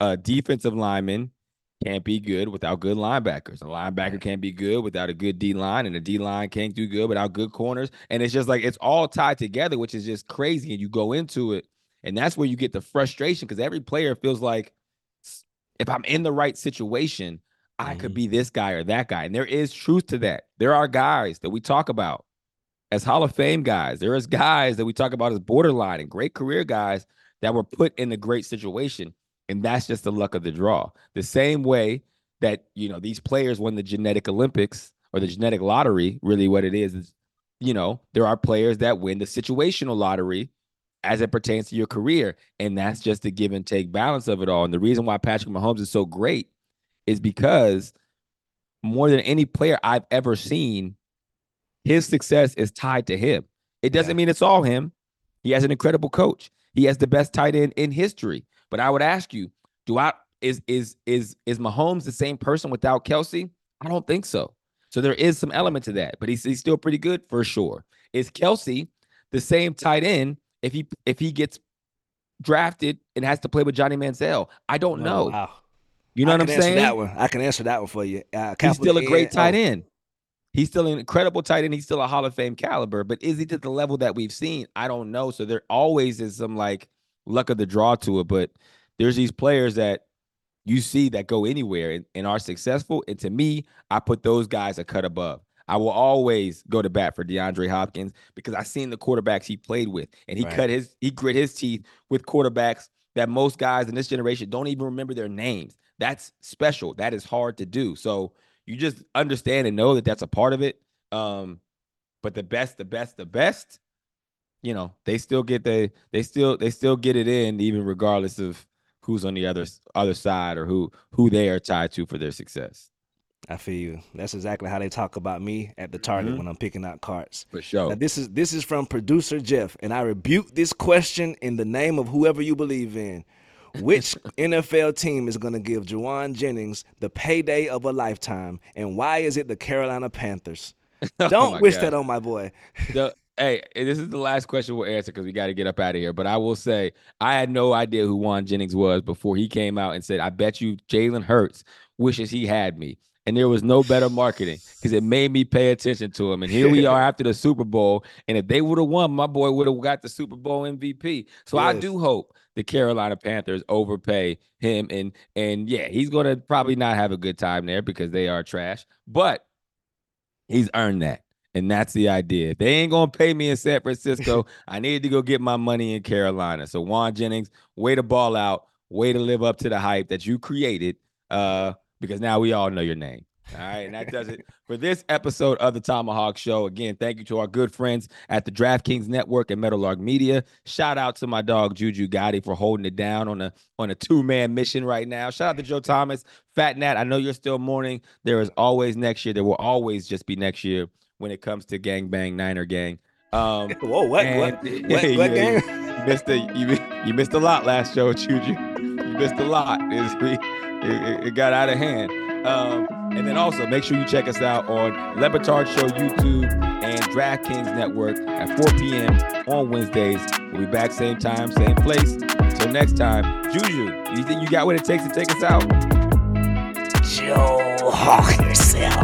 A defensive lineman can't be good without good linebackers. A linebacker can't be good without a good D line, and a D line can't do good without good corners. And it's just like it's all tied together, which is just crazy. And you go into it, and that's where you get the frustration because every player feels like if I'm in the right situation, I could be this guy or that guy. And there is truth to that. There are guys that we talk about as Hall of Fame guys. There is guys that we talk about as borderline and great career guys that were put in a great situation. And that's just the luck of the draw. The same way that, you know, these players won the genetic Olympics or the genetic lottery, really what it is, is, you know, there are players that win the situational lottery as it pertains to your career. And that's just the give and take balance of it all. And the reason why Patrick Mahomes is so great is because more than any player I've ever seen, his success is tied to him. It doesn't Yeah. mean it's all him. He has an incredible coach. He has the best tight end in history. But I would ask you, do I is is is is Mahomes the same person without Kelce? I don't think so. So there is some element to that, but he's, he's still pretty good for sure. Is Kelce the same tight end if he if he gets drafted and has to play with Johnny Manziel? I don't Oh, know. Wow. You know I what I'm saying? That one. I can answer that one for you. Uh, He's still a great N- tight end. He's still an incredible tight end. He's still a Hall of Fame caliber, but is he to the level that we've seen? I don't know. So there always is some like luck of the draw to it. But there's these players that you see that go anywhere and, and are successful. And to me, I put those guys a cut above. I will always go to bat for DeAndre Hopkins because I've seen the quarterbacks he played with, and he Right. cut his he grit his teeth with quarterbacks that most guys in this generation don't even remember their names. That's special. That is hard to do. So you just understand and know that that's a part of it. Um, but the best, the best, the best, you know, they still get the they still they still get it in even regardless of who's on the other other side or who who they are tied to for their success. I feel you. That's exactly how they talk about me at the target Mhm. when I'm picking out cards. For sure. Now this is this is from producer Jeff, and I rebuke this question in the name of whoever you believe in. Which NFL team is going to give Jauan Jennings the payday of a lifetime, and why is it the Carolina Panthers? Oh Don't my wish God. that on my boy. the hey, this is the last question we'll answer because we got to get up out of here. But I will say, I had no idea who Jauan Jennings was before he came out and said, "I bet you Jalen Hurts wishes he had me." And there was no better marketing because it made me pay attention to him. And here we are after the Super Bowl. And if they would have won, my boy would have got the Super Bowl MVP. So I do hope the Carolina Panthers overpay him. And and yeah, he's gonna probably not have a good time there because they are trash. But he's earned that. And that's the idea. If they ain't gonna pay me in San Francisco, I need to go get my money in Carolina. So Jauan Jennings, way to ball out, way to live up to the hype that you created. Uh, because now we all know your name. All right, and that does it for this episode of the ThomaHawk Show. Again, thank you to our good friends at the DraftKings Network and Meadowlark Media. Shout out to my dog Juju Gotti for holding it down on a on a two man mission right now. Shout out to Joe Thomas, Fat Nat. I know you're still mourning. There is always next year. There will always just be next year when it comes to Gang Bang Niner Gang. Um, Whoa, what? and- what? What, what you- game? you missed a you, you missed a lot last show, Juju. You missed a lot. It's- we- it, it- got out of hand. Um, and then also make sure you check us out on Le Batard Show YouTube and DraftKings Network at 4 p.m. on Wednesdays. We'll be back same time, same place. Until next time, Juju, you think you got what it takes to take us out? Joe Hawk yourself.